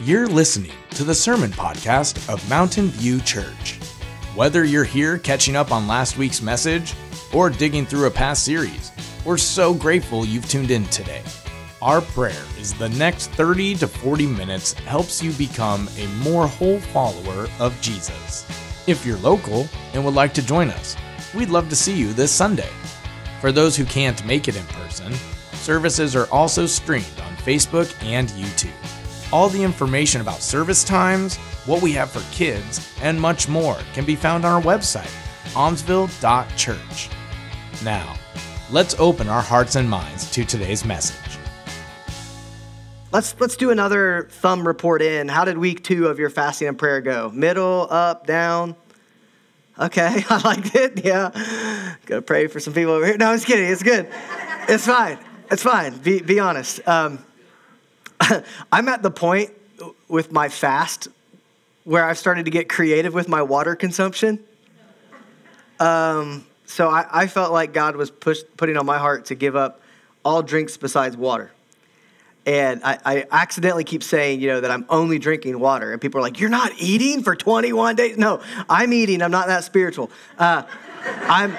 You're listening to the sermon podcast of Mountain View Church. Whether you're here catching up on last week's message or digging through a past series, we're so grateful you've tuned in today. Our prayer is the next 30 to 40 minutes helps you become a more whole follower of Jesus. If you're local and would like to join us, we'd love to see you this Sunday. For those who can't make it in person, services are also streamed on Facebook and YouTube. All the information about service times, what we have for kids, and much more can be found on our website, almsville.church. Now, let's open our hearts and minds to today's message. Let's let's do another thumb report in. How did week two of your fasting and prayer go? Middle, up, down? Okay, I liked it. Yeah. Gotta pray for some people over here. No, I'm kidding. It's good. It's fine. It's fine. Be, be honest. Um, I'm at the point with my fast where I've started to get creative with my water consumption. Um, so I, I, felt like God was push, putting on my heart to give up all drinks besides water. And I, I, accidentally keep saying, you know, that I'm only drinking water. And people are like, you're not eating for 21 days? No, I'm eating. I'm not that spiritual. Uh, I'm,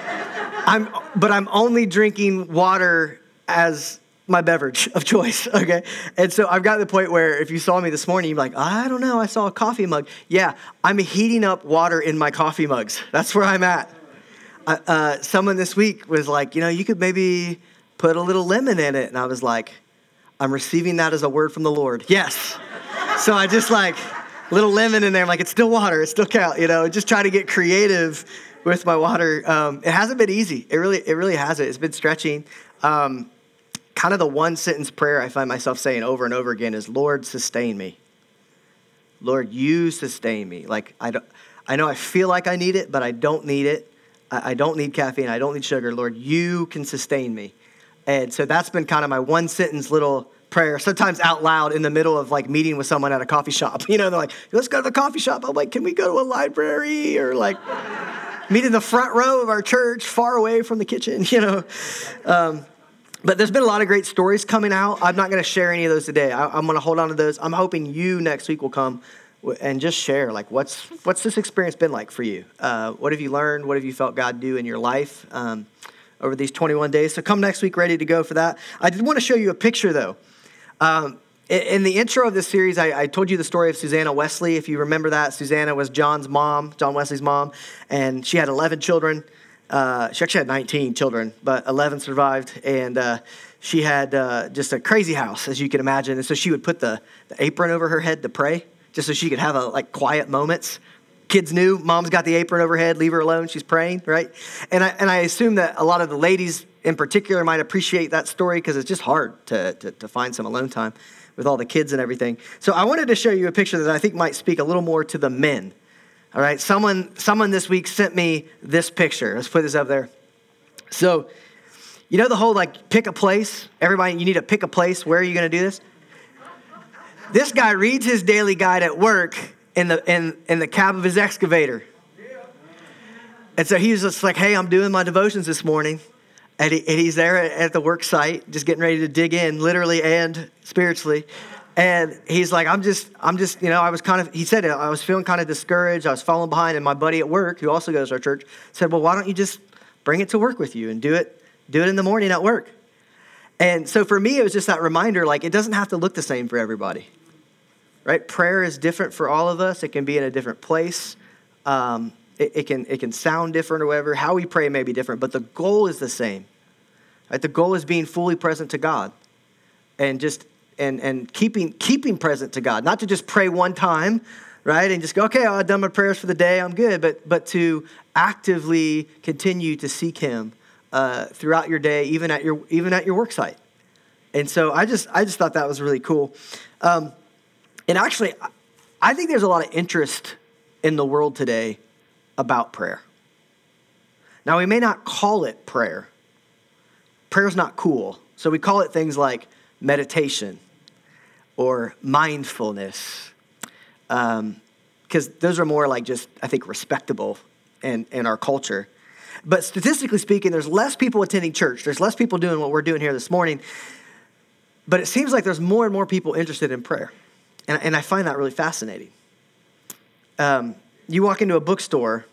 I'm, but I'm only drinking water as my beverage of choice, okay? And so I've got to the point where if you saw me this morning, you're like, I don't know, I saw a coffee mug. Yeah, I'm heating up water in my coffee mugs. That's where I'm at. Uh, uh, someone this week was like, you know, you could maybe put a little lemon in it. And I was like, I'm receiving that as a word from the Lord. Yes. so I just like, little lemon in there. I'm like, it's still water, it still count, you know, just try to get creative with my water. Um, it hasn't been easy. It really, it really hasn't. It's been stretching. Um, kind of the one sentence prayer I find myself saying over and over again is, Lord, sustain me. Lord, you sustain me. Like, I, don't, I know I feel like I need it, but I don't need it. I, I don't need caffeine. I don't need sugar. Lord, you can sustain me. And so that's been kind of my one sentence little prayer, sometimes out loud in the middle of like meeting with someone at a coffee shop. You know, they're like, let's go to the coffee shop. I'm like, can we go to a library? Or like, meet in the front row of our church, far away from the kitchen, you know. Um, but there's been a lot of great stories coming out. I'm not going to share any of those today. I, am going to hold on to those. I'm hoping you next week will come and just share like what's what's this experience been like for you? Uh, what have you learned? What have you felt God do in your life um, over these 21 days? So come next week ready to go for that. I did want to show you a picture though. Um, in the intro of this series, I, I, told you the story of Susanna Wesley. If you remember that, Susanna was John's mom, John Wesley's mom, and she had 11 children. Uh, she actually had 19 children, but 11 survived. And uh, she had uh, just a crazy house, as you can imagine. And so she would put the, the apron over her head to pray, just so she could have a, like quiet moments. Kids knew mom's got the apron over her head, leave her alone, she's praying, right? And I, and I assume that a lot of the ladies in particular might appreciate that story because it's just hard to, to, to find some alone time with all the kids and everything. So I wanted to show you a picture that I think might speak a little more to the men all right, someone, someone this week sent me this picture. Let's put this up there. So, you know the whole like pick a place? Everybody, you need to pick a place. Where are you going to do this? This guy reads his daily guide at work in the, in, in the cab of his excavator. And so he was just like, hey, I'm doing my devotions this morning. And, he, and he's there at the work site, just getting ready to dig in, literally and spiritually. And he's like, I'm just, I'm just, you know, I was kind of, he said, I was feeling kind of discouraged. I was falling behind. And my buddy at work, who also goes to our church, said, Well, why don't you just bring it to work with you and do it, do it in the morning at work? And so for me, it was just that reminder like, it doesn't have to look the same for everybody, right? Prayer is different for all of us, it can be in a different place. Um, it, it, can, it can sound different or whatever. How we pray may be different, but the goal is the same. Right? The goal is being fully present to God and just and, and keeping, keeping present to God, not to just pray one time, right? And just go, okay, I've done my prayers for the day, I'm good, but, but to actively continue to seek Him uh, throughout your day, even at your, even at your work site. And so I just, I just thought that was really cool. Um, and actually, I think there's a lot of interest in the world today about prayer. Now, we may not call it prayer. Prayer's not cool. So we call it things like meditation or mindfulness. Because um, those are more like just, I think, respectable in, in our culture. But statistically speaking, there's less people attending church. There's less people doing what we're doing here this morning. But it seems like there's more and more people interested in prayer. And, and I find that really fascinating. Um, you walk into a bookstore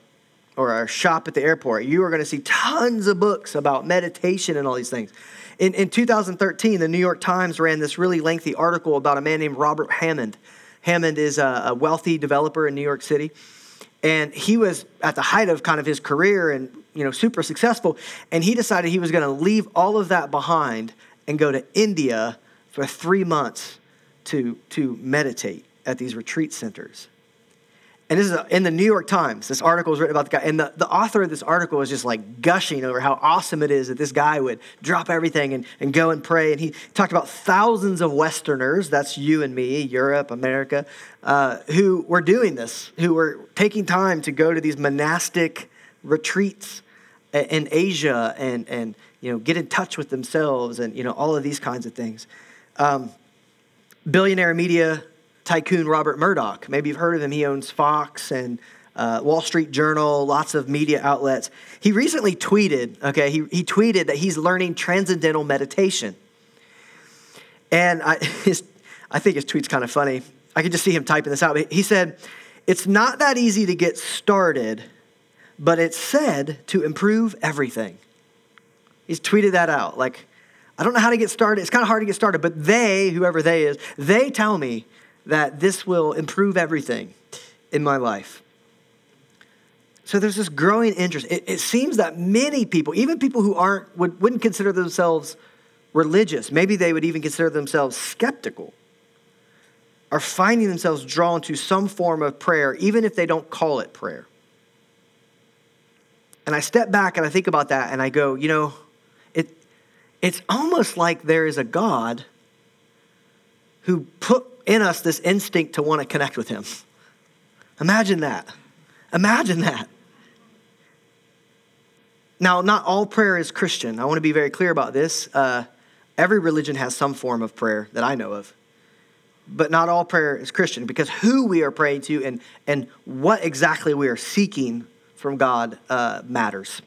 or a shop at the airport, you are going to see tons of books about meditation and all these things. In, in 2013, the New York Times ran this really lengthy article about a man named Robert Hammond. Hammond is a, a wealthy developer in New York City. And he was at the height of kind of his career and, you know, super successful. And he decided he was going to leave all of that behind and go to India for three months to, to meditate at these retreat centers and this is in the New York Times. This article is written about the guy, and the, the author of this article is just like gushing over how awesome it is that this guy would drop everything and, and go and pray. And he talked about thousands of Westerners, that's you and me, Europe, America, uh, who were doing this, who were taking time to go to these monastic retreats in Asia and, and you know, get in touch with themselves and you know, all of these kinds of things. Um, billionaire media tycoon Rupert Murdoch. Maybe you've heard of him. He owns Fox and uh, Wall Street Journal, lots of media outlets. He recently tweeted, okay, he, he tweeted that he's learning transcendental meditation. And I, his, I think his tweet's kind of funny. I could just see him typing this out. He said, It's not that easy to get started, but it's said to improve everything. He's tweeted that out. Like, I don't know how to get started. It's kind of hard to get started, but they, whoever they is, they tell me that this will improve everything in my life. So there's this growing interest. It, it, seems that many people, even people who aren't would, wouldn't consider themselves religious, maybe they would even consider themselves skeptical, are finding themselves drawn to some form of prayer, even if they don't call it prayer. And I step back and I think about that and I go, you know, it, it's almost like there is a God who put in us this instinct to want to connect with Him. Imagine that. Imagine that. Now, not all prayer is Christian. I want to be very clear about this. Uh, every religion has some form of prayer that I know of. But not all prayer is Christian because who we are praying to and, and what exactly we are seeking from God uh, matters.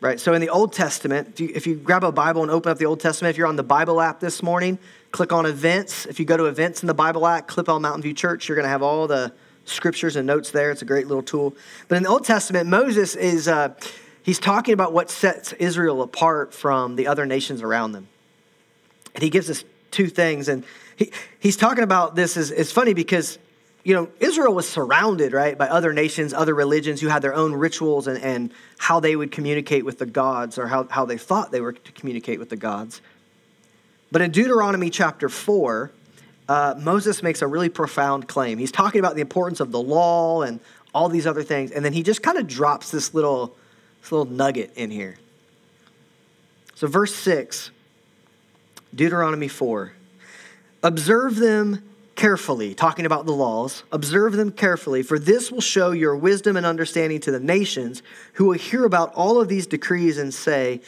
Right? So in the Old Testament, if you, if you grab a Bible and open up the Old Testament, if you're on the Bible app this morning, click on events. If you go to events in the Bible app, click on Mountain View Church, you're going to have all the scriptures and notes there. It's a great little tool. But in the Old Testament, Moses is uh, he's talking about what sets Israel apart from the other nations around them. And he gives us two things. And he, he's talking about this is it's funny because you know, Israel was surrounded, right, by other nations, other religions who had their own rituals and, and how they would communicate with the gods or how, how they thought they were to communicate with the gods. But in Deuteronomy chapter 4, uh, Moses makes a really profound claim. He's talking about the importance of the law and all these other things, and then he just kind of drops this little, this little nugget in here. So, verse 6, Deuteronomy 4 Observe them carefully, talking about the laws. Observe them carefully, for this will show your wisdom and understanding to the nations who will hear about all of these decrees and say,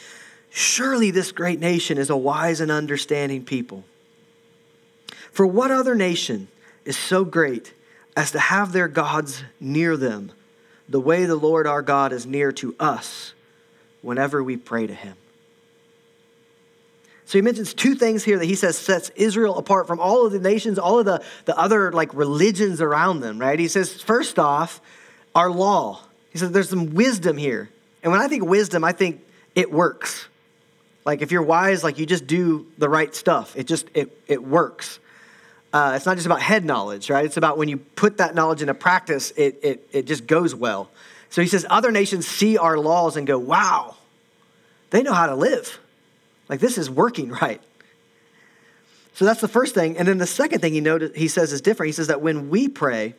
Surely this great nation is a wise and understanding people. For what other nation is so great as to have their gods near them, the way the Lord our God is near to us whenever we pray to him? So he mentions two things here that he says sets Israel apart from all of the nations, all of the, the other like religions around them, right? He says, first off, our law. He says there's some wisdom here. And when I think wisdom, I think it works. Like if you're wise, like you just do the right stuff. It just it it works. Uh, it's not just about head knowledge, right? It's about when you put that knowledge into practice, it it it just goes well. So he says other nations see our laws and go, "Wow, they know how to live. Like this is working right." So that's the first thing. And then the second thing he noted, he says is different. He says that when we pray,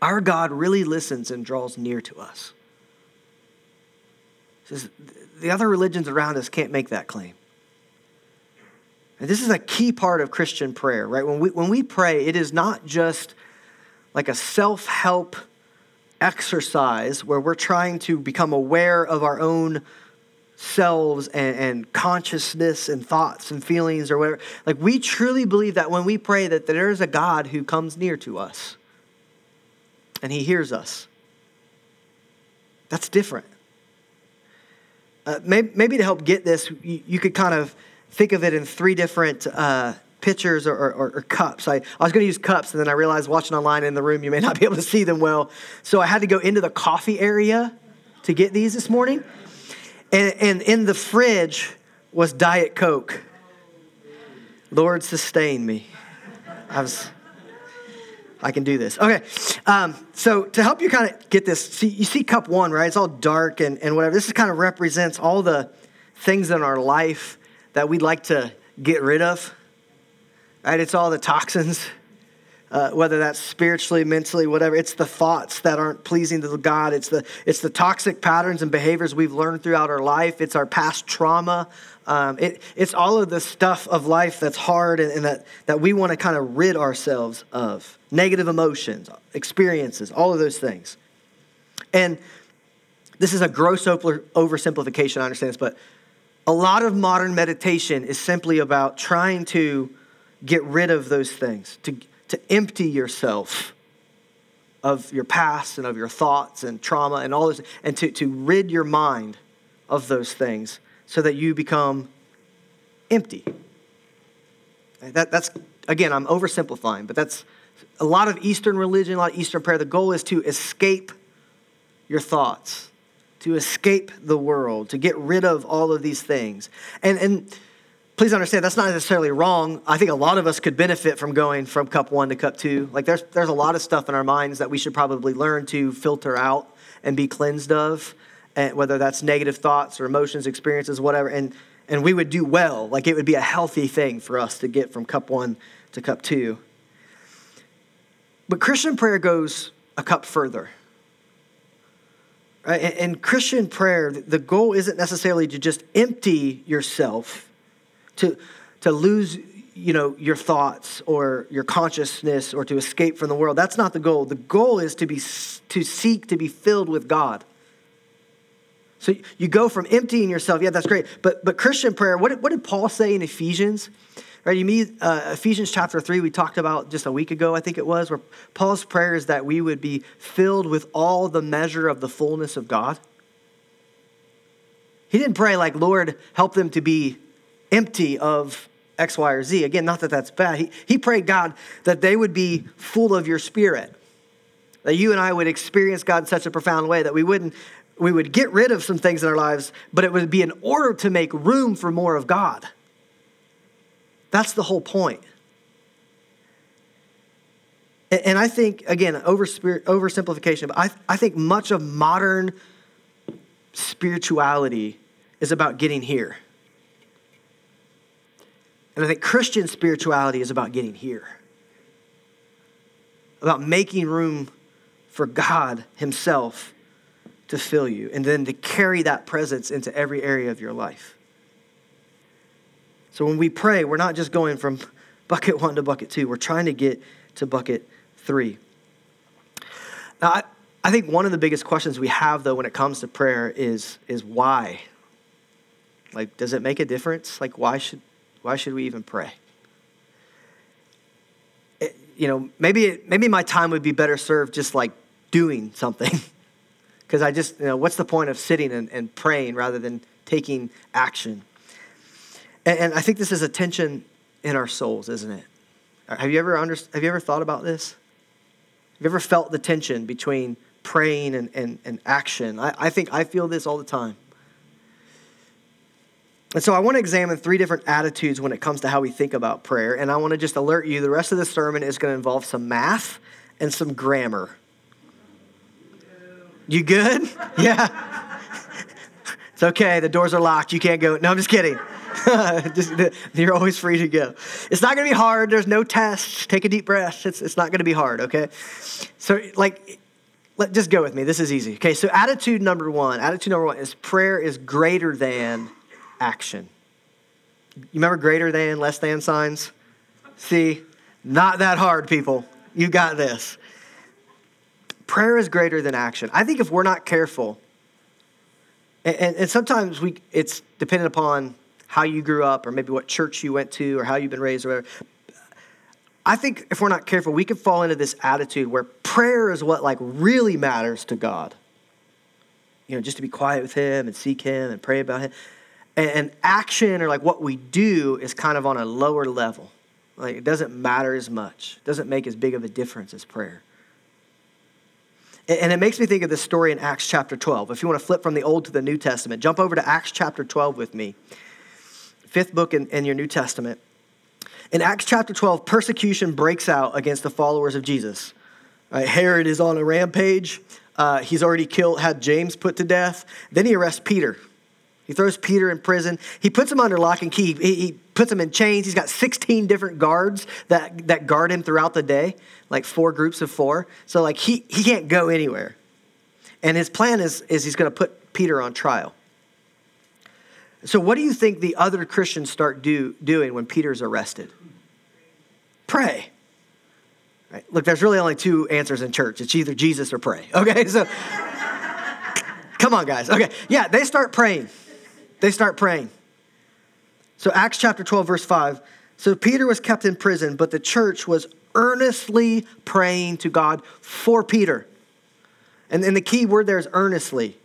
our God really listens and draws near to us. Says the other religions around us can't make that claim. And this is a key part of Christian prayer, right? When we, when we pray, it is not just like a self help exercise where we're trying to become aware of our own selves and, and, consciousness and thoughts and feelings or whatever. Like we truly believe that when we pray that there is a God who comes near to us and he hears us. That's different. Uh, maybe, maybe, to help get this, you, you, could kind of think of it in three different uh, pitchers or, or, or cups. I, I was going to use cups, and then I realized watching online in the room, you may not be able to see them well. So I had to go into the coffee area to get these this morning. And, and in the fridge was Diet Coke. Lord, sustain me. I was. I can do this. Okay, um, so to help you kind of get this, see, you see cup one, right? It's all dark and, and whatever. This is kind of represents all the things in our life that we'd like to get rid of, right? It's all the toxins, uh, whether that's spiritually, mentally, whatever. It's the thoughts that aren't pleasing to God. It's the, it's the toxic patterns and behaviors we've learned throughout our life. It's our past trauma. Um, it, it's all of the stuff of life that's hard and, and that, that we want to kind of rid ourselves of negative emotions, experiences, all of those things. And this is a gross oversimplification, I understand this, but a lot of modern meditation is simply about trying to get rid of those things, to, to empty yourself of your past and of your thoughts and trauma and all this, and to, to rid your mind of those things so that you become empty. That, that's, again, I'm oversimplifying, but that's a lot of Eastern religion, a lot of Eastern prayer. The goal is to escape your thoughts, to escape the world, to get rid of all of these things. And, and please understand, that's not necessarily wrong. I think a lot of us could benefit from going from cup one to cup two. Like, there's, there's a lot of stuff in our minds that we should probably learn to filter out and be cleansed of and whether that's negative thoughts or emotions, experiences, whatever. And, and we would do well. Like it would be a healthy thing for us to get from cup one to cup two. But Christian prayer goes a cup further. Right? In Christian prayer, the goal isn't necessarily to just empty yourself, to, to lose you know, your thoughts or your consciousness or to escape from the world. That's not the goal. The goal is to, be, to seek to be filled with God. So you go from emptying yourself. Yeah, that's great. But but Christian prayer. What what did Paul say in Ephesians? Right, you meet uh, Ephesians chapter three. We talked about just a week ago, I think it was, where Paul's prayer is that we would be filled with all the measure of the fullness of God. He didn't pray like, Lord, help them to be empty of X, Y, or Z. Again, not that that's bad. He, he prayed, God, that they would be full of your spirit. That you and I would experience God in such a profound way that we wouldn't we would get rid of some things in our lives, but it would be in order to make room for more of God. That's the whole point. And I think, again, over oversimplification, but I, I think much of modern spirituality is about getting here. And I think Christian spirituality is about getting here, about making room for God Himself to fill you and then to carry that presence into every area of your life. So when we pray, we're not just going from bucket one to bucket two, we're trying to get to bucket three. Now, I, I think one of the biggest questions we have, though, when it comes to prayer is, is why? Like, does it make a difference? Like, why should, why should we even pray? It, you know, maybe, it, maybe my time would be better served just like doing something. Because I just, you know, what's the point of sitting and, and praying rather than taking action? And, and, I think this is a tension in our souls, isn't it? Have you ever under, have you ever thought about this? Have you ever felt the tension between praying and, and, and action? I, I think I feel this all the time. And so I want to examine three different attitudes when it comes to how we think about prayer. And I want to just alert you the rest of the sermon is going to involve some math and some grammar. You good? Yeah. It's okay. The doors are locked. You can't go. No, I'm just kidding. just, you're always free to go. It's not going to be hard. There's no tests. Take a deep breath. It's, it's not going to be hard, okay? So, like, let, just go with me. This is easy. Okay, so attitude number one, attitude number one is prayer is greater than action. You remember greater than, less than signs? See, not that hard, people. You got this. Prayer is greater than action. I think if we're not careful, and, and, and sometimes we, it's dependent upon how you grew up or maybe what church you went to or how you've been raised or whatever. I think if we're not careful, we can fall into this attitude where prayer is what like really matters to God. You know, just to be quiet with Him and seek Him and pray about Him. And, and action or like what we do is kind of on a lower level. Like it doesn't matter as much, it doesn't make as big of a difference as prayer. And it makes me think of this story in Acts chapter 12. If you want to flip from the Old to the New Testament, jump over to Acts chapter 12 with me, fifth book in, in your New Testament. In Acts chapter 12, persecution breaks out against the followers of Jesus. Right, Herod is on a rampage. Uh, he's already killed, had James put to death. Then he arrests Peter. He throws Peter in prison. He puts him under lock and key. He, he, puts him in chains. He's got 16 different guards that, that guard him throughout the day, like four groups of four. So like he, he can't go anywhere. And his plan is, is he's going to put Peter on trial. So what do you think the other Christians start do, doing when Peter's arrested? Pray. Right? Look, there's really only two answers in church. It's either Jesus or pray. Okay, so come on, guys. Okay, yeah, they start praying. They start praying. So, Acts chapter 12, verse 5. So, Peter was kept in prison, but the church was earnestly praying to God for Peter. And, and the key word there is earnestly.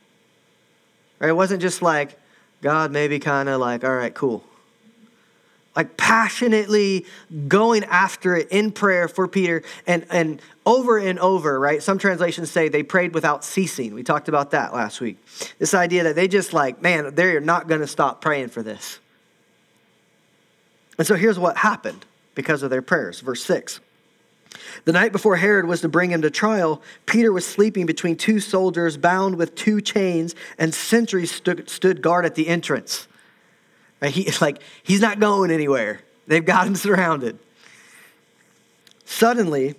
Right? It wasn't just like, God maybe kind of like, all right, cool like passionately going after it in prayer for Peter and, and over and over, right? Some translations say they prayed without ceasing. We talked about that last week. This idea that they just like, man, they're not going to stop praying for this. And so here's what happened because of their prayers. Verse 6. The night before Herod was to bring him to trial, Peter was sleeping between two soldiers bound with two chains, and sentries stood, stood guard at the entrance. Right? He, like, he's not going anywhere. They've got him surrounded. Suddenly,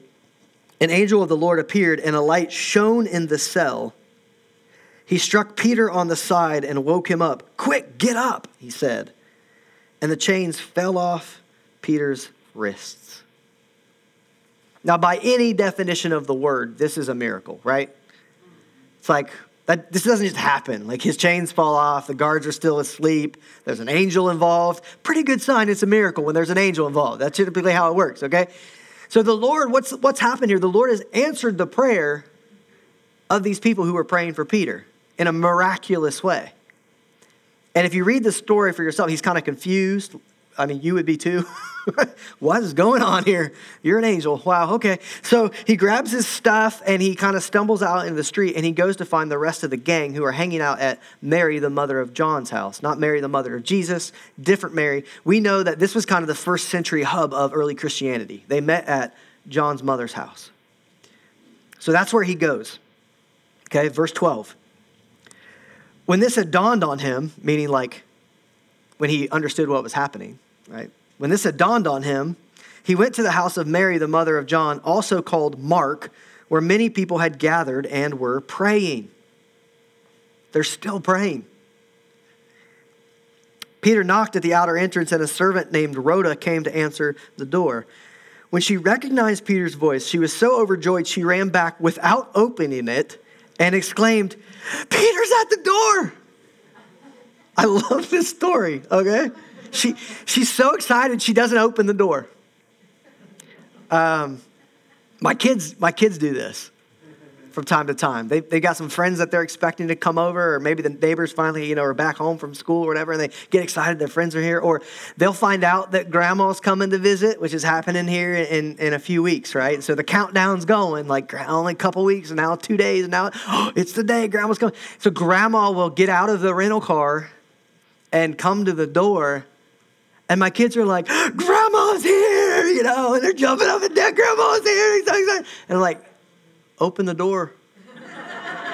an angel of the Lord appeared, and a light shone in the cell. He struck Peter on the side and woke him up. Quick, get up, he said. And the chains fell off Peter's wrists. Now, by any definition of the word, this is a miracle, right? It's like that this doesn't just happen. Like his chains fall off, the guards are still asleep, there's an angel involved. Pretty good sign it's a miracle when there's an angel involved. That's typically how it works, okay? So the Lord, what's what's happened here? The Lord has answered the prayer of these people who were praying for Peter in a miraculous way. And if you read the story for yourself, he's kind of confused. I mean, you would be too. what is going on here? You're an angel. Wow, okay. So he grabs his stuff and he kind of stumbles out into the street and he goes to find the rest of the gang who are hanging out at Mary, the mother of John's house. Not Mary, the mother of Jesus, different Mary. We know that this was kind of the first century hub of early Christianity. They met at John's mother's house. So that's where he goes. Okay, verse 12. When this had dawned on him, meaning like when he understood what was happening, right? When this had dawned on him, he went to the house of Mary, the mother of John, also called Mark, where many people had gathered and were praying. They're still praying. Peter knocked at the outer entrance, and a servant named Rhoda came to answer the door. When she recognized Peter's voice, she was so overjoyed she ran back without opening it and exclaimed, Peter's at the door. I love this story, okay? She, she's so excited she doesn't open the door. Um, my kids, my kids do this from time to time. They, they got some friends that they're expecting to come over, or maybe the neighbors finally, you know, are back home from school or whatever, and they get excited their friends are here. Or they'll find out that grandma's coming to visit, which is happening here in, in a few weeks, right? So the countdown's going, like only a couple weeks, and now two days, and now oh, it's the day grandma's coming. So grandma will get out of the rental car and come to the door and my kids are like, Grandma's here, you know, and they're jumping up and down, Grandma's here. And I'm like, open the door.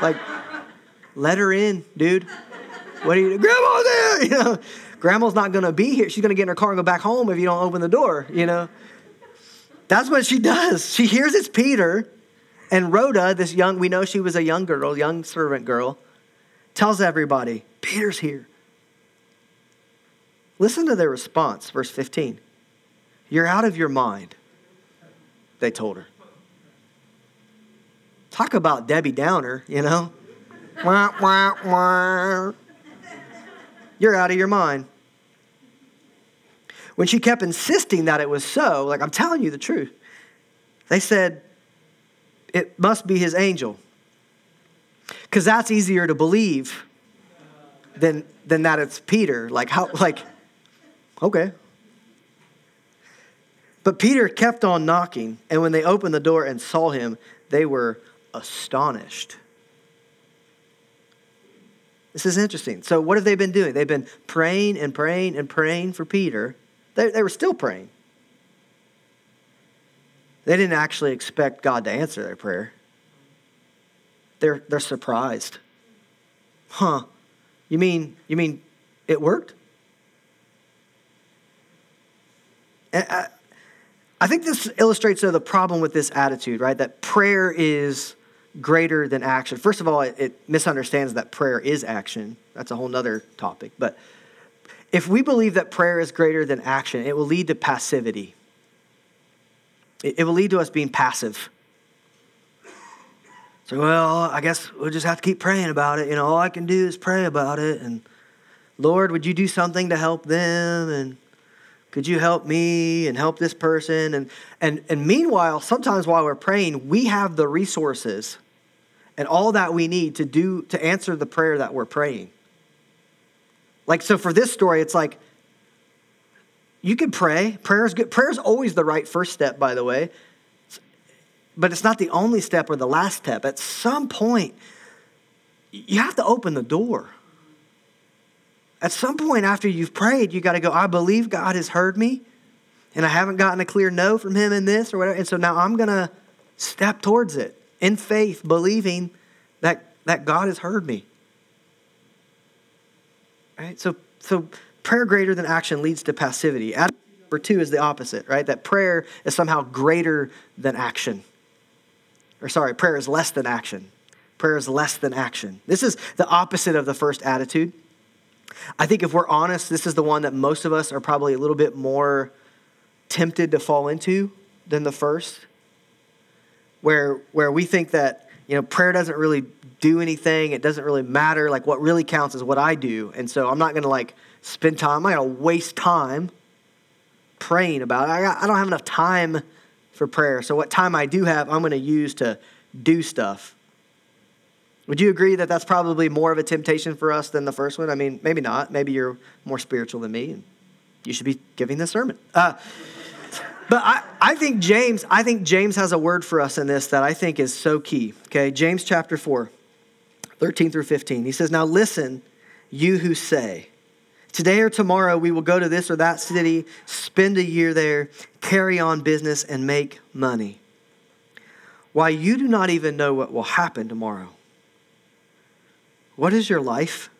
like, let her in, dude. What are you doing? Grandma's here, you know. Grandma's not gonna be here. She's gonna get in her car and go back home if you don't open the door, you know. That's what she does. She hears it's Peter, and Rhoda, this young, we know she was a young girl, young servant girl, tells everybody, Peter's here. Listen to their response, verse 15. You're out of your mind, they told her. Talk about Debbie Downer, you know? wah, wah, wah. You're out of your mind. When she kept insisting that it was so, like, I'm telling you the truth, they said, it must be his angel. Because that's easier to believe than, than that it's Peter. Like, how, like, Okay. But Peter kept on knocking, and when they opened the door and saw him, they were astonished. This is interesting. So, what have they been doing? They've been praying and praying and praying for Peter. They, they were still praying. They didn't actually expect God to answer their prayer. They're, they're surprised. Huh. You mean, you mean it worked? I, uh, I think this illustrates the problem with this attitude, right? That prayer is greater than action. First of all, it, it misunderstands that prayer is action. That's a whole other topic. But if we believe that prayer is greater than action, it will lead to passivity. It, it will lead to us being passive. So, well, I guess we'll just have to keep praying about it. You know, all I can do is pray about it. And Lord, would you do something to help them? And could you help me and help this person? And, and, and meanwhile, sometimes while we're praying, we have the resources and all that we need to do to answer the prayer that we're praying. Like, so for this story, it's like you can pray. Prayer is good. Prayer is always the right first step, by the way. But it's not the only step or the last step. At some point, you have to open the door. At some point after you've prayed, you got to go, I believe God has heard me, and I haven't gotten a clear no from Him in this or whatever. And so now I'm going to step towards it in faith, believing that, that God has heard me. Right? So, so prayer greater than action leads to passivity. Attitude number two is the opposite, right? That prayer is somehow greater than action. Or sorry, prayer is less than action. Prayer is less than action. This is the opposite of the first attitude. I think if we're honest, this is the one that most of us are probably a little bit more tempted to fall into than the first where where we think that you know prayer doesn't really do anything it doesn't really matter like what really counts is what i do. And so i'm not going to like spend time i'm not going to waste time praying about it. I, I don't have enough time for prayer. So what time i do have i'm going to use to do stuff would you agree that that's probably more of a temptation for us than the first one i mean maybe not maybe you're more spiritual than me and you should be giving this sermon uh, but I, I think James, I think James has a word for us in this that I think is so key. Okay, James chapter 4, 13 through 15. He says, Now listen, you who say, Today or tomorrow we will go to this or that city, spend a year there, carry on business, and make money. Why, you do not even know what will happen tomorrow. What is your life?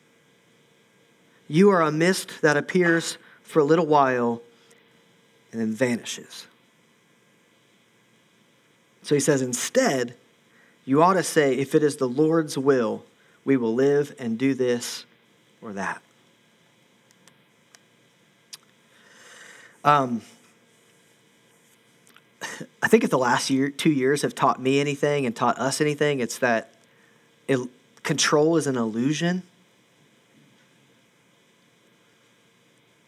You are a mist that appears for a little while and then vanishes. So he says, instead, you ought to say, if it is the Lord's will, we will live and do this or that. Um, I think if the last year, two years have taught me anything and taught us anything, it's that control is an illusion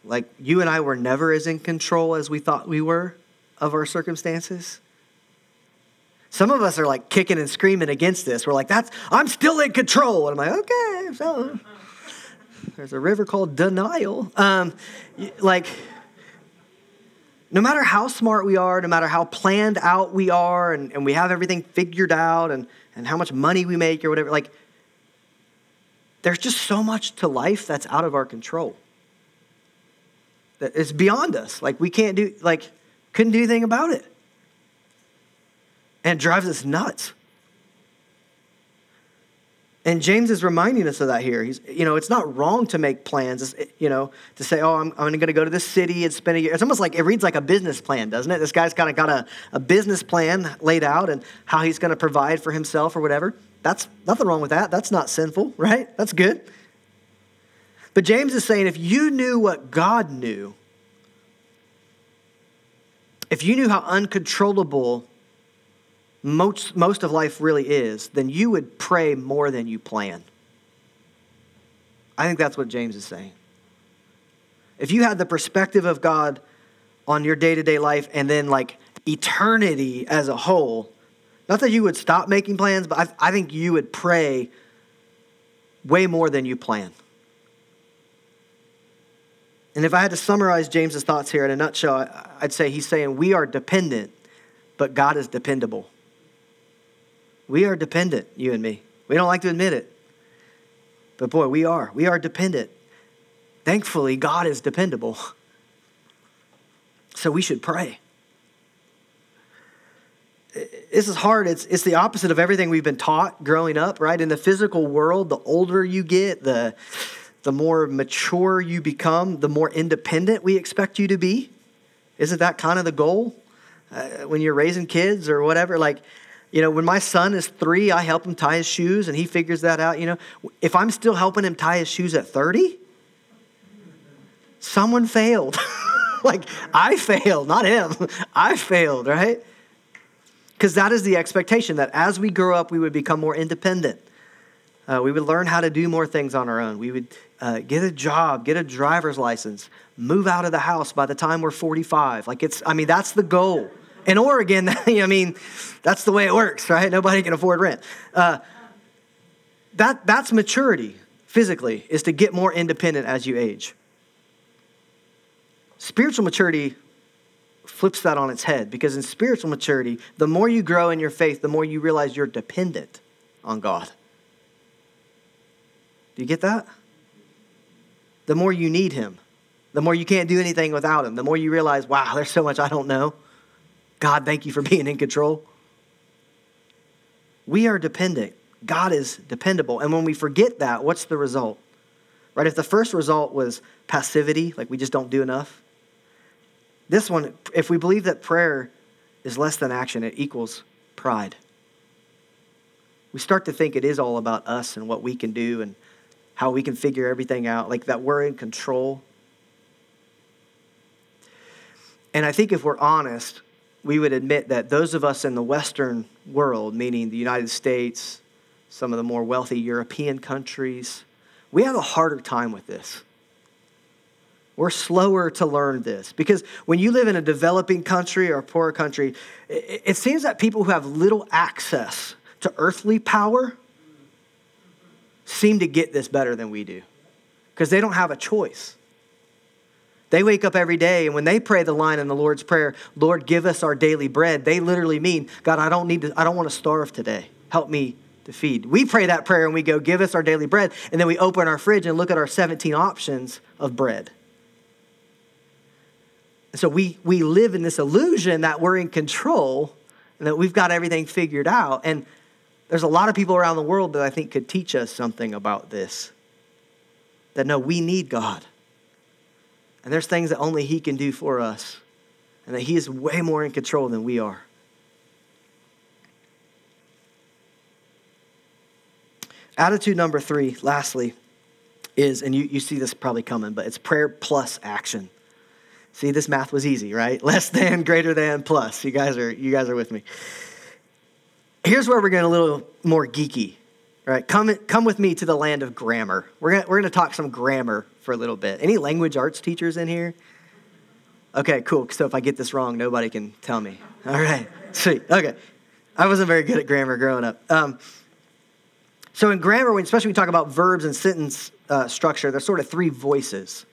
Like you and I were never as in control as we thought we were of our circumstances. Some of us are like kicking and screaming against this. We're like, that's I'm still in control. And I'm like, okay, so there's a river called denial. Um, like, no matter how smart we are, no matter how planned out we are, and, and we have everything figured out, and, and how much money we make or whatever, like, there's just so much to life that's out of our control. That It's beyond us. Like we can't do like couldn't do anything about it. And it drives us nuts. And James is reminding us of that here. He's, you know, it's not wrong to make plans, you know, to say, oh, I'm, I'm going to go to this city and spend a year. It's almost like it reads like a business plan, doesn't it? This guy's kind of got a, a business plan laid out and how he's going to provide for himself or whatever. That's nothing wrong with that. That's not sinful, right? That's good. But James is saying if you knew what God knew, if you knew how uncontrollable most, most of life really is, then you would pray more than you plan. I think that's what James is saying. If you had the perspective of God on your day to day life and then like eternity as a whole, not that you would stop making plans, but I, I think you would pray way more than you plan. And if I had to summarize James's thoughts here in a nutshell, I'd say he's saying we are dependent, but God is dependable. We are dependent, you and me. We don't like to admit it. But boy, we are. We are dependent. Thankfully, God is dependable. So we should pray. This is hard. It's, it's the opposite of everything we've been taught growing up, right? In the physical world, the older you get, the, the more mature you become, the more independent we expect you to be. Isn't that kind of the goal uh, when you're raising kids or whatever? Like, you know, when my son is three, I help him tie his shoes and he figures that out. You know, if I'm still helping him tie his shoes at 30, someone failed. like, I failed, not him. I failed, right? Because that is the expectation that as we grow up, we would become more independent. Uh, we would learn how to do more things on our own. We would uh, get a job, get a driver's license, move out of the house by the time we're 45. Like, it's, I mean, that's the goal. In Oregon, I mean, that's the way it works, right? Nobody can afford rent. Uh, that, that's maturity physically, is to get more independent as you age. Spiritual maturity flips that on its head because in spiritual maturity, the more you grow in your faith, the more you realize you're dependent on God. Do you get that? The more you need Him, the more you can't do anything without Him, the more you realize, wow, there's so much I don't know. God, thank you for being in control. We are dependent. God is dependable. And when we forget that, what's the result? Right? If the first result was passivity, like we just don't do enough, this one, if we believe that prayer is less than action, it equals pride. We start to think it is all about us and what we can do and how we can figure everything out, like that we're in control. And I think if we're honest, we would admit that those of us in the Western world, meaning the United States, some of the more wealthy European countries, we have a harder time with this. We're slower to learn this because when you live in a developing country or a poor country, it seems that people who have little access to earthly power seem to get this better than we do because they don't have a choice. They wake up every day and when they pray the line in the Lord's Prayer, Lord, give us our daily bread, they literally mean, God, I don't need to, I don't want to starve today. Help me to feed. We pray that prayer and we go, give us our daily bread. And then we open our fridge and look at our 17 options of bread. And so we, we live in this illusion that we're in control and that we've got everything figured out. And there's a lot of people around the world that I think could teach us something about this. That no, we need God. And there's things that only He can do for us, and that He is way more in control than we are. Attitude number three, lastly, is, and you, you see this probably coming, but it's prayer plus action. See, this math was easy, right? Less than, greater than, plus. You guys are, you guys are with me. Here's where we're getting a little more geeky, right? Come, come with me to the land of grammar. We're gonna we're gonna talk some grammar for a little bit. Any language arts teachers in here? Okay, cool. So if I get this wrong, nobody can tell me. All right, sweet. Okay. I wasn't very good at grammar growing up. Um, so in grammar, especially when we talk about verbs and sentence uh, structure, there's sort of three voices.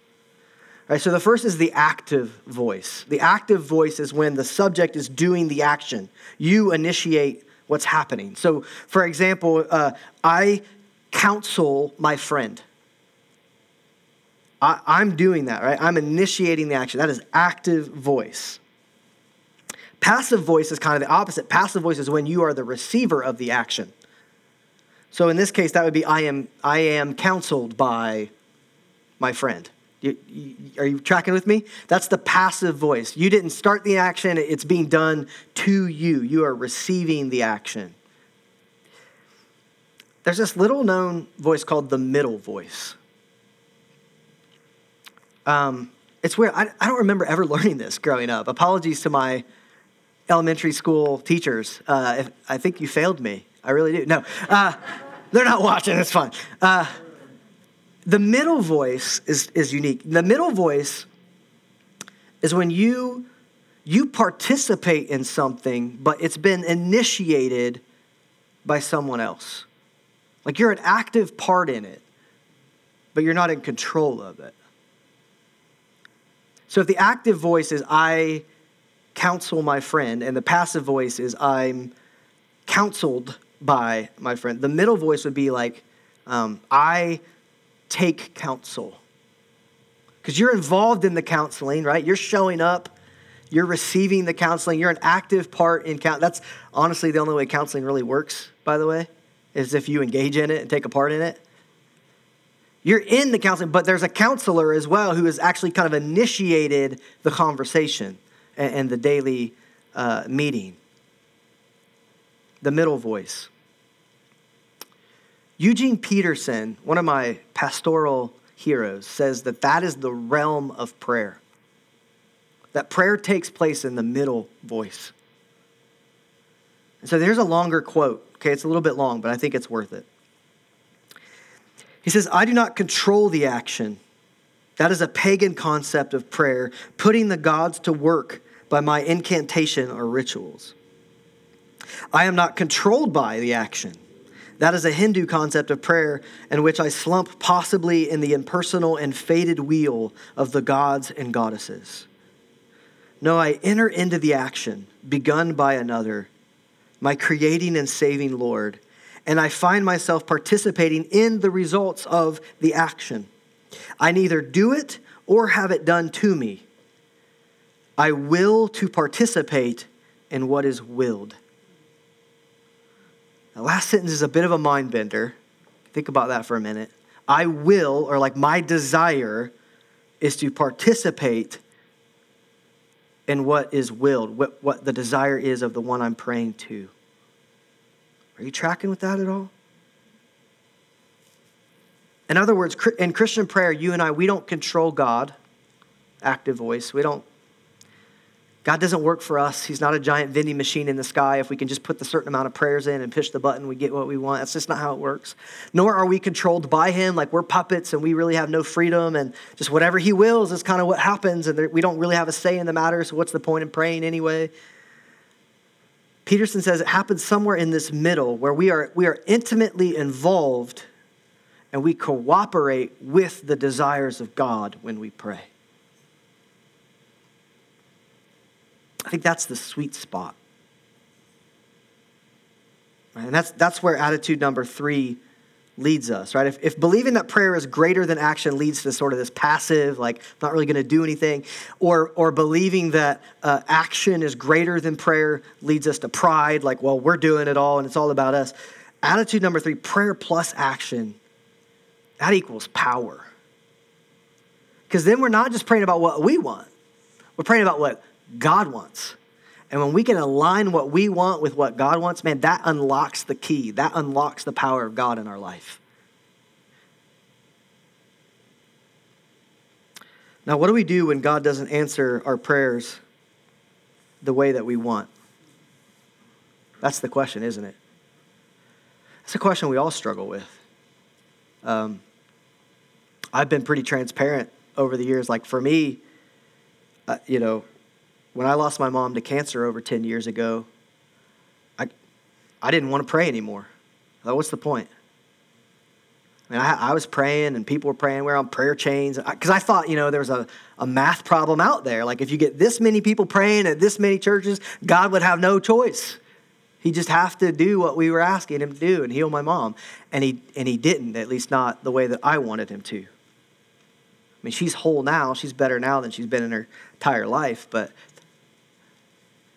Right, so the first is the active voice. The active voice is when the subject is doing the action. You initiate what's happening. So, for example, uh, I counsel my friend. I, am doing that, right? I'm initiating the action. That is active voice. Passive voice is kind of the opposite. Passive voice is when you are the receiver of the action. So in this case, that would be I am, I am counseled by my friend. You, you, are you tracking with me? That's the passive voice. You didn't start the action, it's being done to you. You are receiving the action. There's this little known voice called the middle voice. Um, it's weird. I, I, don't remember ever learning this growing up. Apologies to my elementary school teachers. Uh, if, I think you failed me. I really do. No, uh, they're not watching. It's fine. Uh, the middle voice is, is unique. The middle voice is when you you participate in something, but it's been initiated by someone else. Like you're an active part in it, but you're not in control of it. So if the active voice is I counsel my friend, and the passive voice is I'm counseled by my friend, the middle voice would be like um, I take counsel. Because you're involved in the counseling, right? You're showing up, you're receiving the counseling, you're an active part in count. That's honestly the only way counseling really works, by the way, is if you engage in it and take a part in it. You're in the counseling, but there's a counselor as well who has actually kind of initiated the conversation and, and the daily uh, meeting. The middle voice. Eugene Peterson, one of my pastoral heroes, says that that is the realm of prayer. That prayer takes place in the middle voice. And so there's a longer quote. Okay, it's a little bit long, but I think it's worth it. He says, I do not control the action. That is a pagan concept of prayer, putting the gods to work by my incantation or rituals. I am not controlled by the action. That is a Hindu concept of prayer in which I slump possibly in the impersonal and faded wheel of the gods and goddesses. No, I enter into the action begun by another, my creating and saving Lord and I find myself participating in the results of the action. I neither do it or have it done to me. I will to participate in what is willed. The last sentence is a bit of a mind bender. Think about that for a minute. I will, or like my desire, is to participate in what is willed, what, what the desire is of the one I'm praying to. Are you tracking with that at all? In other words, in Christian prayer, you and I, we don't control God, active voice. We don't, God doesn't work for us. He's not a giant vending machine in the sky. If we can just put the certain amount of prayers in and push the button, we get what we want. That's just not how it works. Nor are we controlled by Him, like we're puppets and we really have no freedom and just whatever He wills is kind of what happens and we don't really have a say in the matter, so what's the point in praying anyway? Peterson says it happens somewhere in this middle where we are, we are intimately involved and we cooperate with the desires of God when we pray. I think that's the sweet spot. Right? And that's, that's where attitude number three leads us, right? If, if believing that prayer is greater than action leads to sort of this passive, like not really going to do anything, or or believing that uh, action is greater than prayer leads us to pride, like well we're doing it all and it's all about us. Attitude number three: prayer plus action. That equals power. Because then we're not just praying about what we want; we're praying about what God wants. And when we can align what we want with what God wants, man, that unlocks the key. That unlocks the power of God in our life. Now, what do we do when God doesn't answer our prayers the way that we want? That's the question, isn't it? That's a question we all struggle with. Um, I've been pretty transparent over the years. Like for me, uh, you know, when I lost my mom to cancer over 10 years ago, I, I didn't want to pray anymore. What's the point? I mean, I, I was praying and people were praying. We are on prayer chains. Because I, I, thought, you know, there was a, a math problem out there. Like, if you get this many people praying at this many churches, God would have no choice. He'd just have to do what we were asking him to do and heal my mom. And he, and he didn't, at least not the way that I wanted him to. I mean, she's whole now. She's better now than she's been in her entire life. But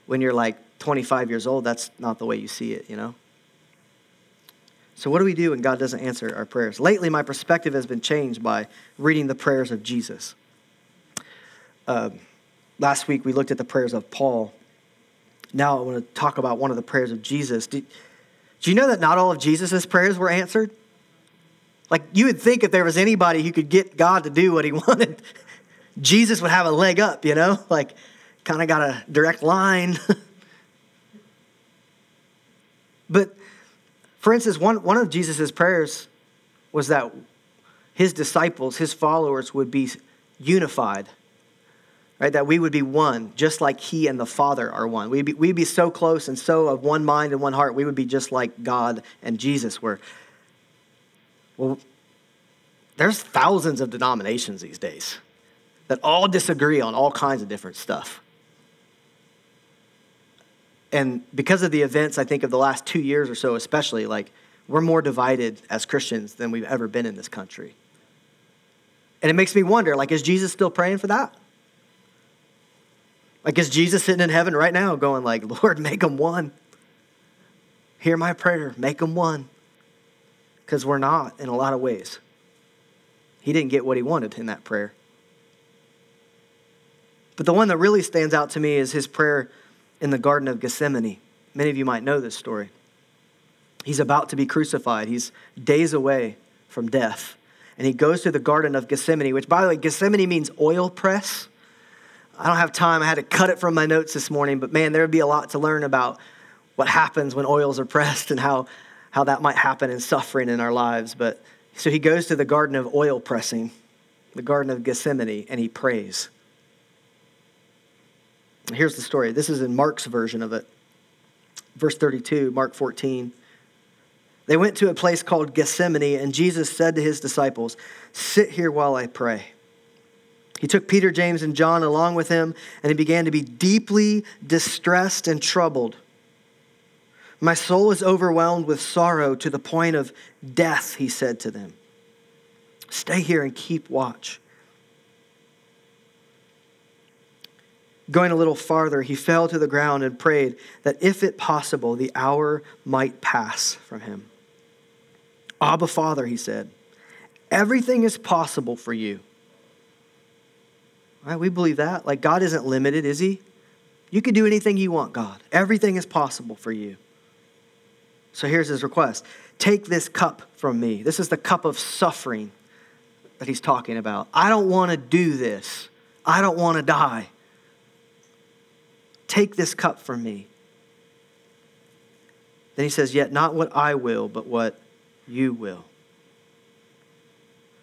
when you're like 25 years old, that's not the way you see it, you know? So, what do we do when God doesn't answer our prayers? Lately, my perspective has been changed by reading the prayers of Jesus. Uh, last week, we looked at the prayers of Paul. Now, I want to talk about one of the prayers of Jesus. Do, do you know that not all of Jesus' prayers were answered? Like, you would think if there was anybody who could get God to do what he wanted, Jesus would have a leg up, you know? Like, kind of got a direct line. but for instance, one, one of Jesus' prayers was that his disciples, his followers, would be unified, right? That we would be one, just like he and the Father are one. We'd be, we'd be so close and so of one mind and one heart, we would be just like God and Jesus were. Well, there's thousands of denominations these days. that all disagree on all kinds of different stuff. And because of the events, I think, of the last two years or so, especially, like, we're more divided as Christians than we've ever been in this country. And it makes me wonder, like, is Jesus still praying for that? Like, is Jesus sitting in heaven right now going, like, Lord, make them one? Hear my prayer, make them one. Because we're not in a lot of ways. He didn't get what he wanted in that prayer. But the one that really stands out to me is his prayer in the Garden of Gethsemane. Many of you might know this story. He's about to be crucified, he's days away from death. And he goes to the Garden of Gethsemane, which, by the way, Gethsemane means oil press. I don't have time. I had to cut it from my notes this morning, but man, there would be a lot to learn about what happens when oils are pressed and how, how that might happen in suffering in our lives. But so he goes to the Garden of Oil Pressing, the Garden of Gethsemane, and he prays. Here's the story. This is in Mark's version of it. Verse 32, Mark 14. They went to a place called Gethsemane, and Jesus said to his disciples, Sit here while I pray. He took Peter, James, and John along with him, and he began to be deeply distressed and troubled. My soul is overwhelmed with sorrow to the point of death, he said to them. Stay here and keep watch. Going a little farther, he fell to the ground and prayed that if it possible, the hour might pass from him. Abba, Father, he said, everything is possible for you. Right, we believe that. Like, God isn't limited, is he? You can do anything you want, God. Everything is possible for you. So here's his request Take this cup from me. This is the cup of suffering that he's talking about. I don't want to do this, I don't want to die. Take this cup from me. Then he says, Yet not what I will, but what you will.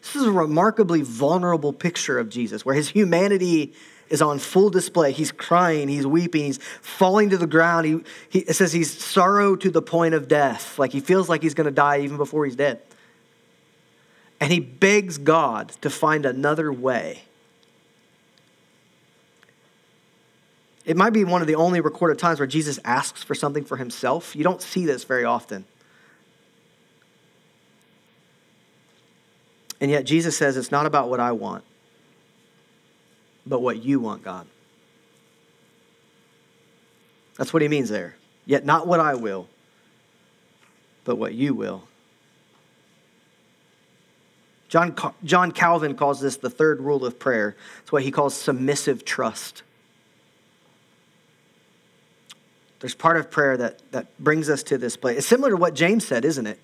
This is a remarkably vulnerable picture of Jesus, where his humanity is on full display. He's crying, he's weeping, he's falling to the ground. He, he, it says he's sorrow to the point of death. Like he feels like he's going to die even before he's dead. And he begs God to find another way It might be one of the only recorded times where Jesus asks for something for himself. You don't see this very often. And yet Jesus says it's not about what I want, but what you want, God. That's what he means there. Yet not what I will, but what you will. John, John Calvin calls this the third rule of prayer. It's what he calls submissive trust. There's part of prayer that, that brings us to this place. It's similar to what James said, isn't it?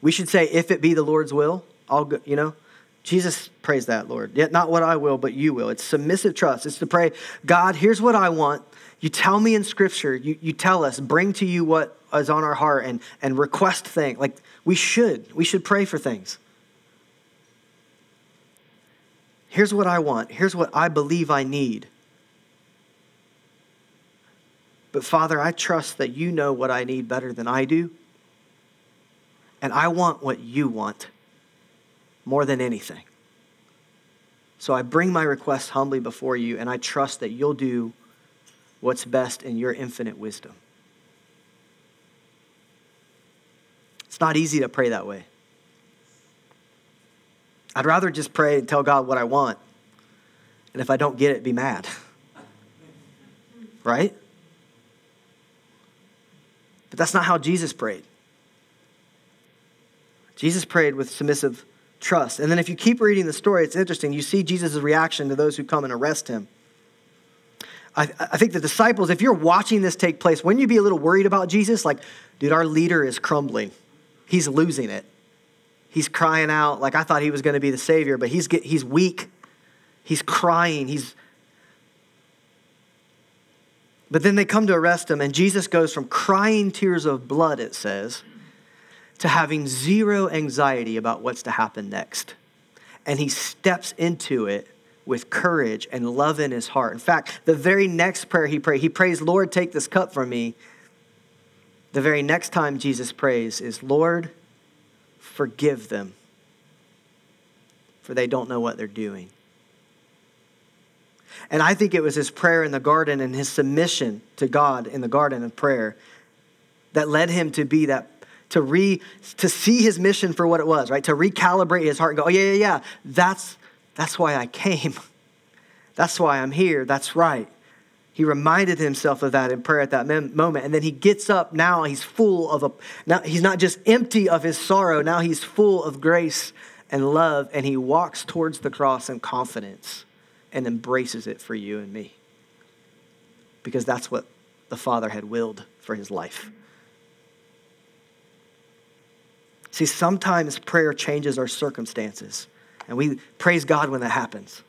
We should say, if it be the Lord's will, I'll go, you know? Jesus prays that, Lord. Yet not what I will, but you will. It's submissive trust. It's to pray, God, here's what I want. You tell me in Scripture, you, you tell us, bring to you what is on our heart and, and request things. Like we should. We should pray for things. Here's what I want. Here's what I believe I need. But Father, I trust that you know what I need better than I do. And I want what you want more than anything. So I bring my request humbly before you, and I trust that you'll do what's best in your infinite wisdom. It's not easy to pray that way. I'd rather just pray and tell God what I want, and if I don't get it, be mad. right? But that's not how Jesus prayed. Jesus prayed with submissive trust. And then if you keep reading the story, it's interesting. You see Jesus' reaction to those who come and arrest him. I, I think the disciples, if you're watching this take place, wouldn't you be a little worried about Jesus? Like, dude, our leader is crumbling. He's losing it. He's crying out like I thought he was going to be the Savior, but he's, he's weak. He's crying. He's but then they come to arrest him, and Jesus goes from crying tears of blood, it says, to having zero anxiety about what's to happen next. And he steps into it with courage and love in his heart. In fact, the very next prayer he prays, he prays, Lord, take this cup from me. The very next time Jesus prays is, Lord, forgive them, for they don't know what they're doing. And I think it was his prayer in the garden and his submission to God in the garden of prayer that led him to be that to re to see his mission for what it was, right? To recalibrate his heart and go, "Oh yeah, yeah, yeah. That's that's why I came. That's why I'm here. That's right." He reminded himself of that in prayer at that moment. And then he gets up now, he's full of a, now he's not just empty of his sorrow, now he's full of grace and love, and he walks towards the cross in confidence and embraces it for you and me. Because that's what the Father had willed for his life. See, sometimes prayer changes our circumstances, and we praise God when that happens.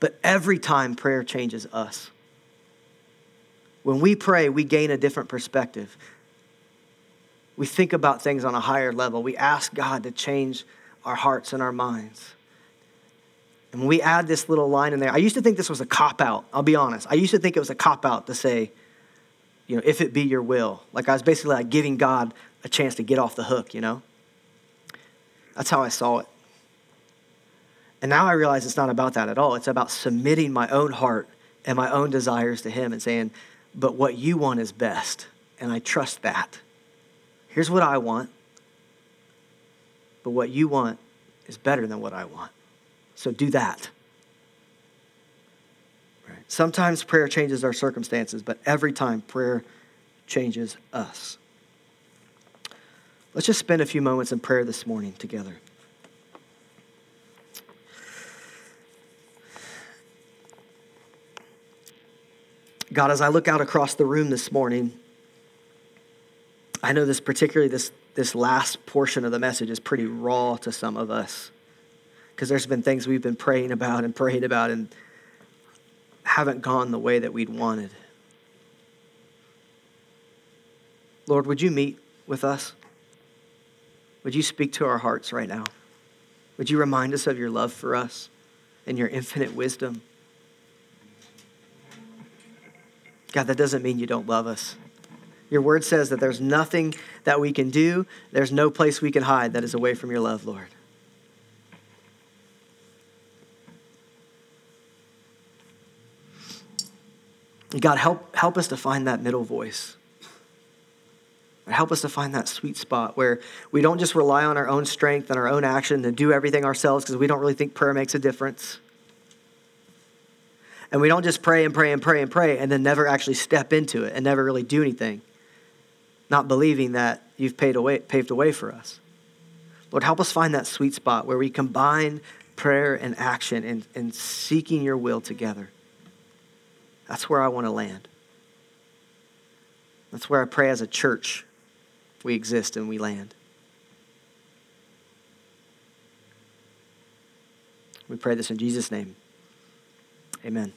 But every time prayer changes us. When we pray, we gain a different perspective. We think about things on a higher level. We ask God to change our hearts and our minds. And when we add this little line in there, I used to think this was a cop out. I'll be honest. I used to think it was a cop out to say, you know, if it be your will. Like I was basically like giving God a chance to get off the hook, you know? That's how I saw it. And now I realize it's not about that at all. It's about submitting my own heart and my own desires to Him and saying, but what you want is best, and I trust that. Here's what I want, but what you want is better than what I want. So do that. Right. Sometimes prayer changes our circumstances, but every time prayer changes us. Let's just spend a few moments in prayer this morning together. God, as I look out across the room this morning, I know this particularly this, this last portion of the message is pretty raw to some of us because there's been things we've been praying about and praying about and haven't gone the way that we'd wanted. Lord, would you meet with us? Would you speak to our hearts right now? Would you remind us of your love for us and your infinite wisdom? God, that doesn't mean you don't love us. Your word says that there's nothing that we can do, there's no place we can hide that is away from your love, Lord. God, help, help us to find that middle voice. Help us to find that sweet spot where we don't just rely on our own strength and our own action to do everything ourselves because we don't really think prayer makes a difference. And we don't just pray and pray and pray and pray and then never actually step into it and never really do anything, not believing that you've paid away, paved a way for us. Lord, help us find that sweet spot where we combine prayer and action and, and seeking your will together. That's where I want to land. That's where I pray as a church we exist and we land. We pray this in Jesus' name. Amen.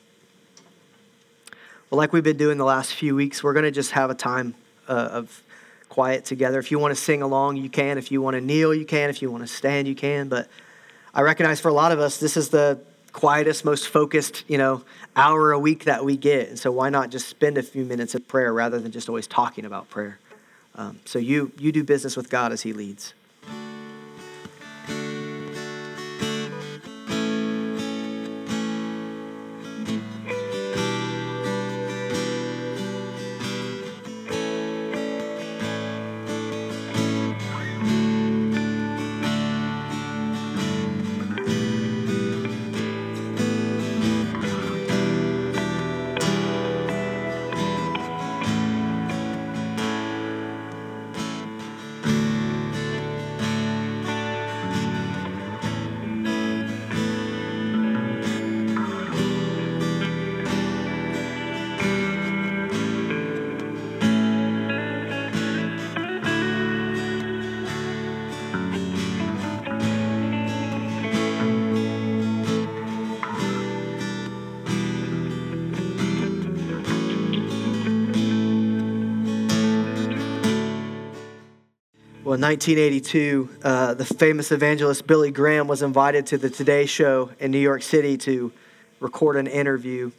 Well, like we've been doing the last few weeks, we're going to just have a time uh, of quiet together. If you want to sing along, you can. If you want to kneel, you can. If you want to stand, you can. But I recognize for a lot of us, this is the quietest, most focused, you know, hour a week that we get. And so why not just spend a few minutes of prayer rather than just always talking about prayer? Um, so you you do business with God as He leads. In 1982, uh, the famous evangelist Billy Graham was invited to the Today Show in New York City to record an interview.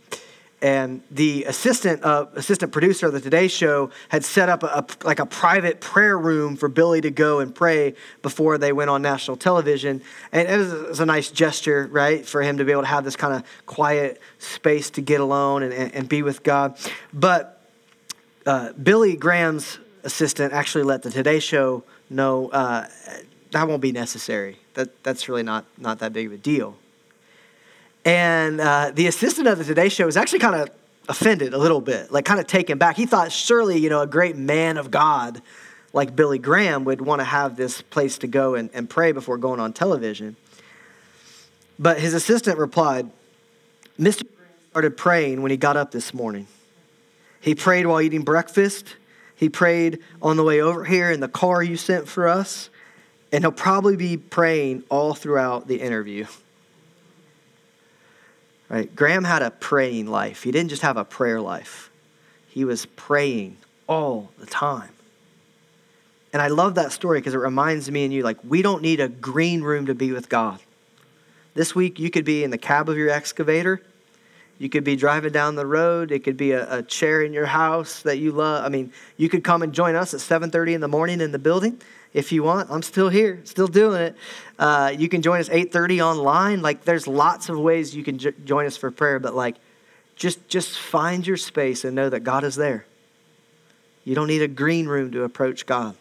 and the assistant uh, assistant producer of the Today Show had set up a, a, like a private prayer room for Billy to go and pray before they went on national television, and it was, it was a nice gesture, right, for him to be able to have this kind of quiet space to get alone and, and, and be with God. But uh, Billy Graham's assistant actually let the Today Show know uh, that won't be necessary. That that's really not not that big of a deal. And uh, the assistant of the Today Show was actually kind of offended a little bit, like kind of taken back. He thought surely, you know, a great man of God like Billy Graham would want to have this place to go and, and pray before going on television. But his assistant replied, Mr. Graham started praying when he got up this morning. He prayed while eating breakfast. He prayed on the way over here in the car you sent for us. And he'll probably be praying all throughout the interview. Right? Graham had a praying life. He didn't just have a prayer life. He was praying all the time. And I love that story because it reminds me and you like we don't need a green room to be with God. This week you could be in the cab of your excavator. You could be driving down the road. It could be a, a chair in your house that you love. I mean, you could come and join us at 7:30 in the morning in the building if you want. I'm still here, still doing it. Uh, you can join us 8:30 online. Like, there's lots of ways you can join us for prayer, but like, just just find your space and know that God is there. You don't need a green room to approach God.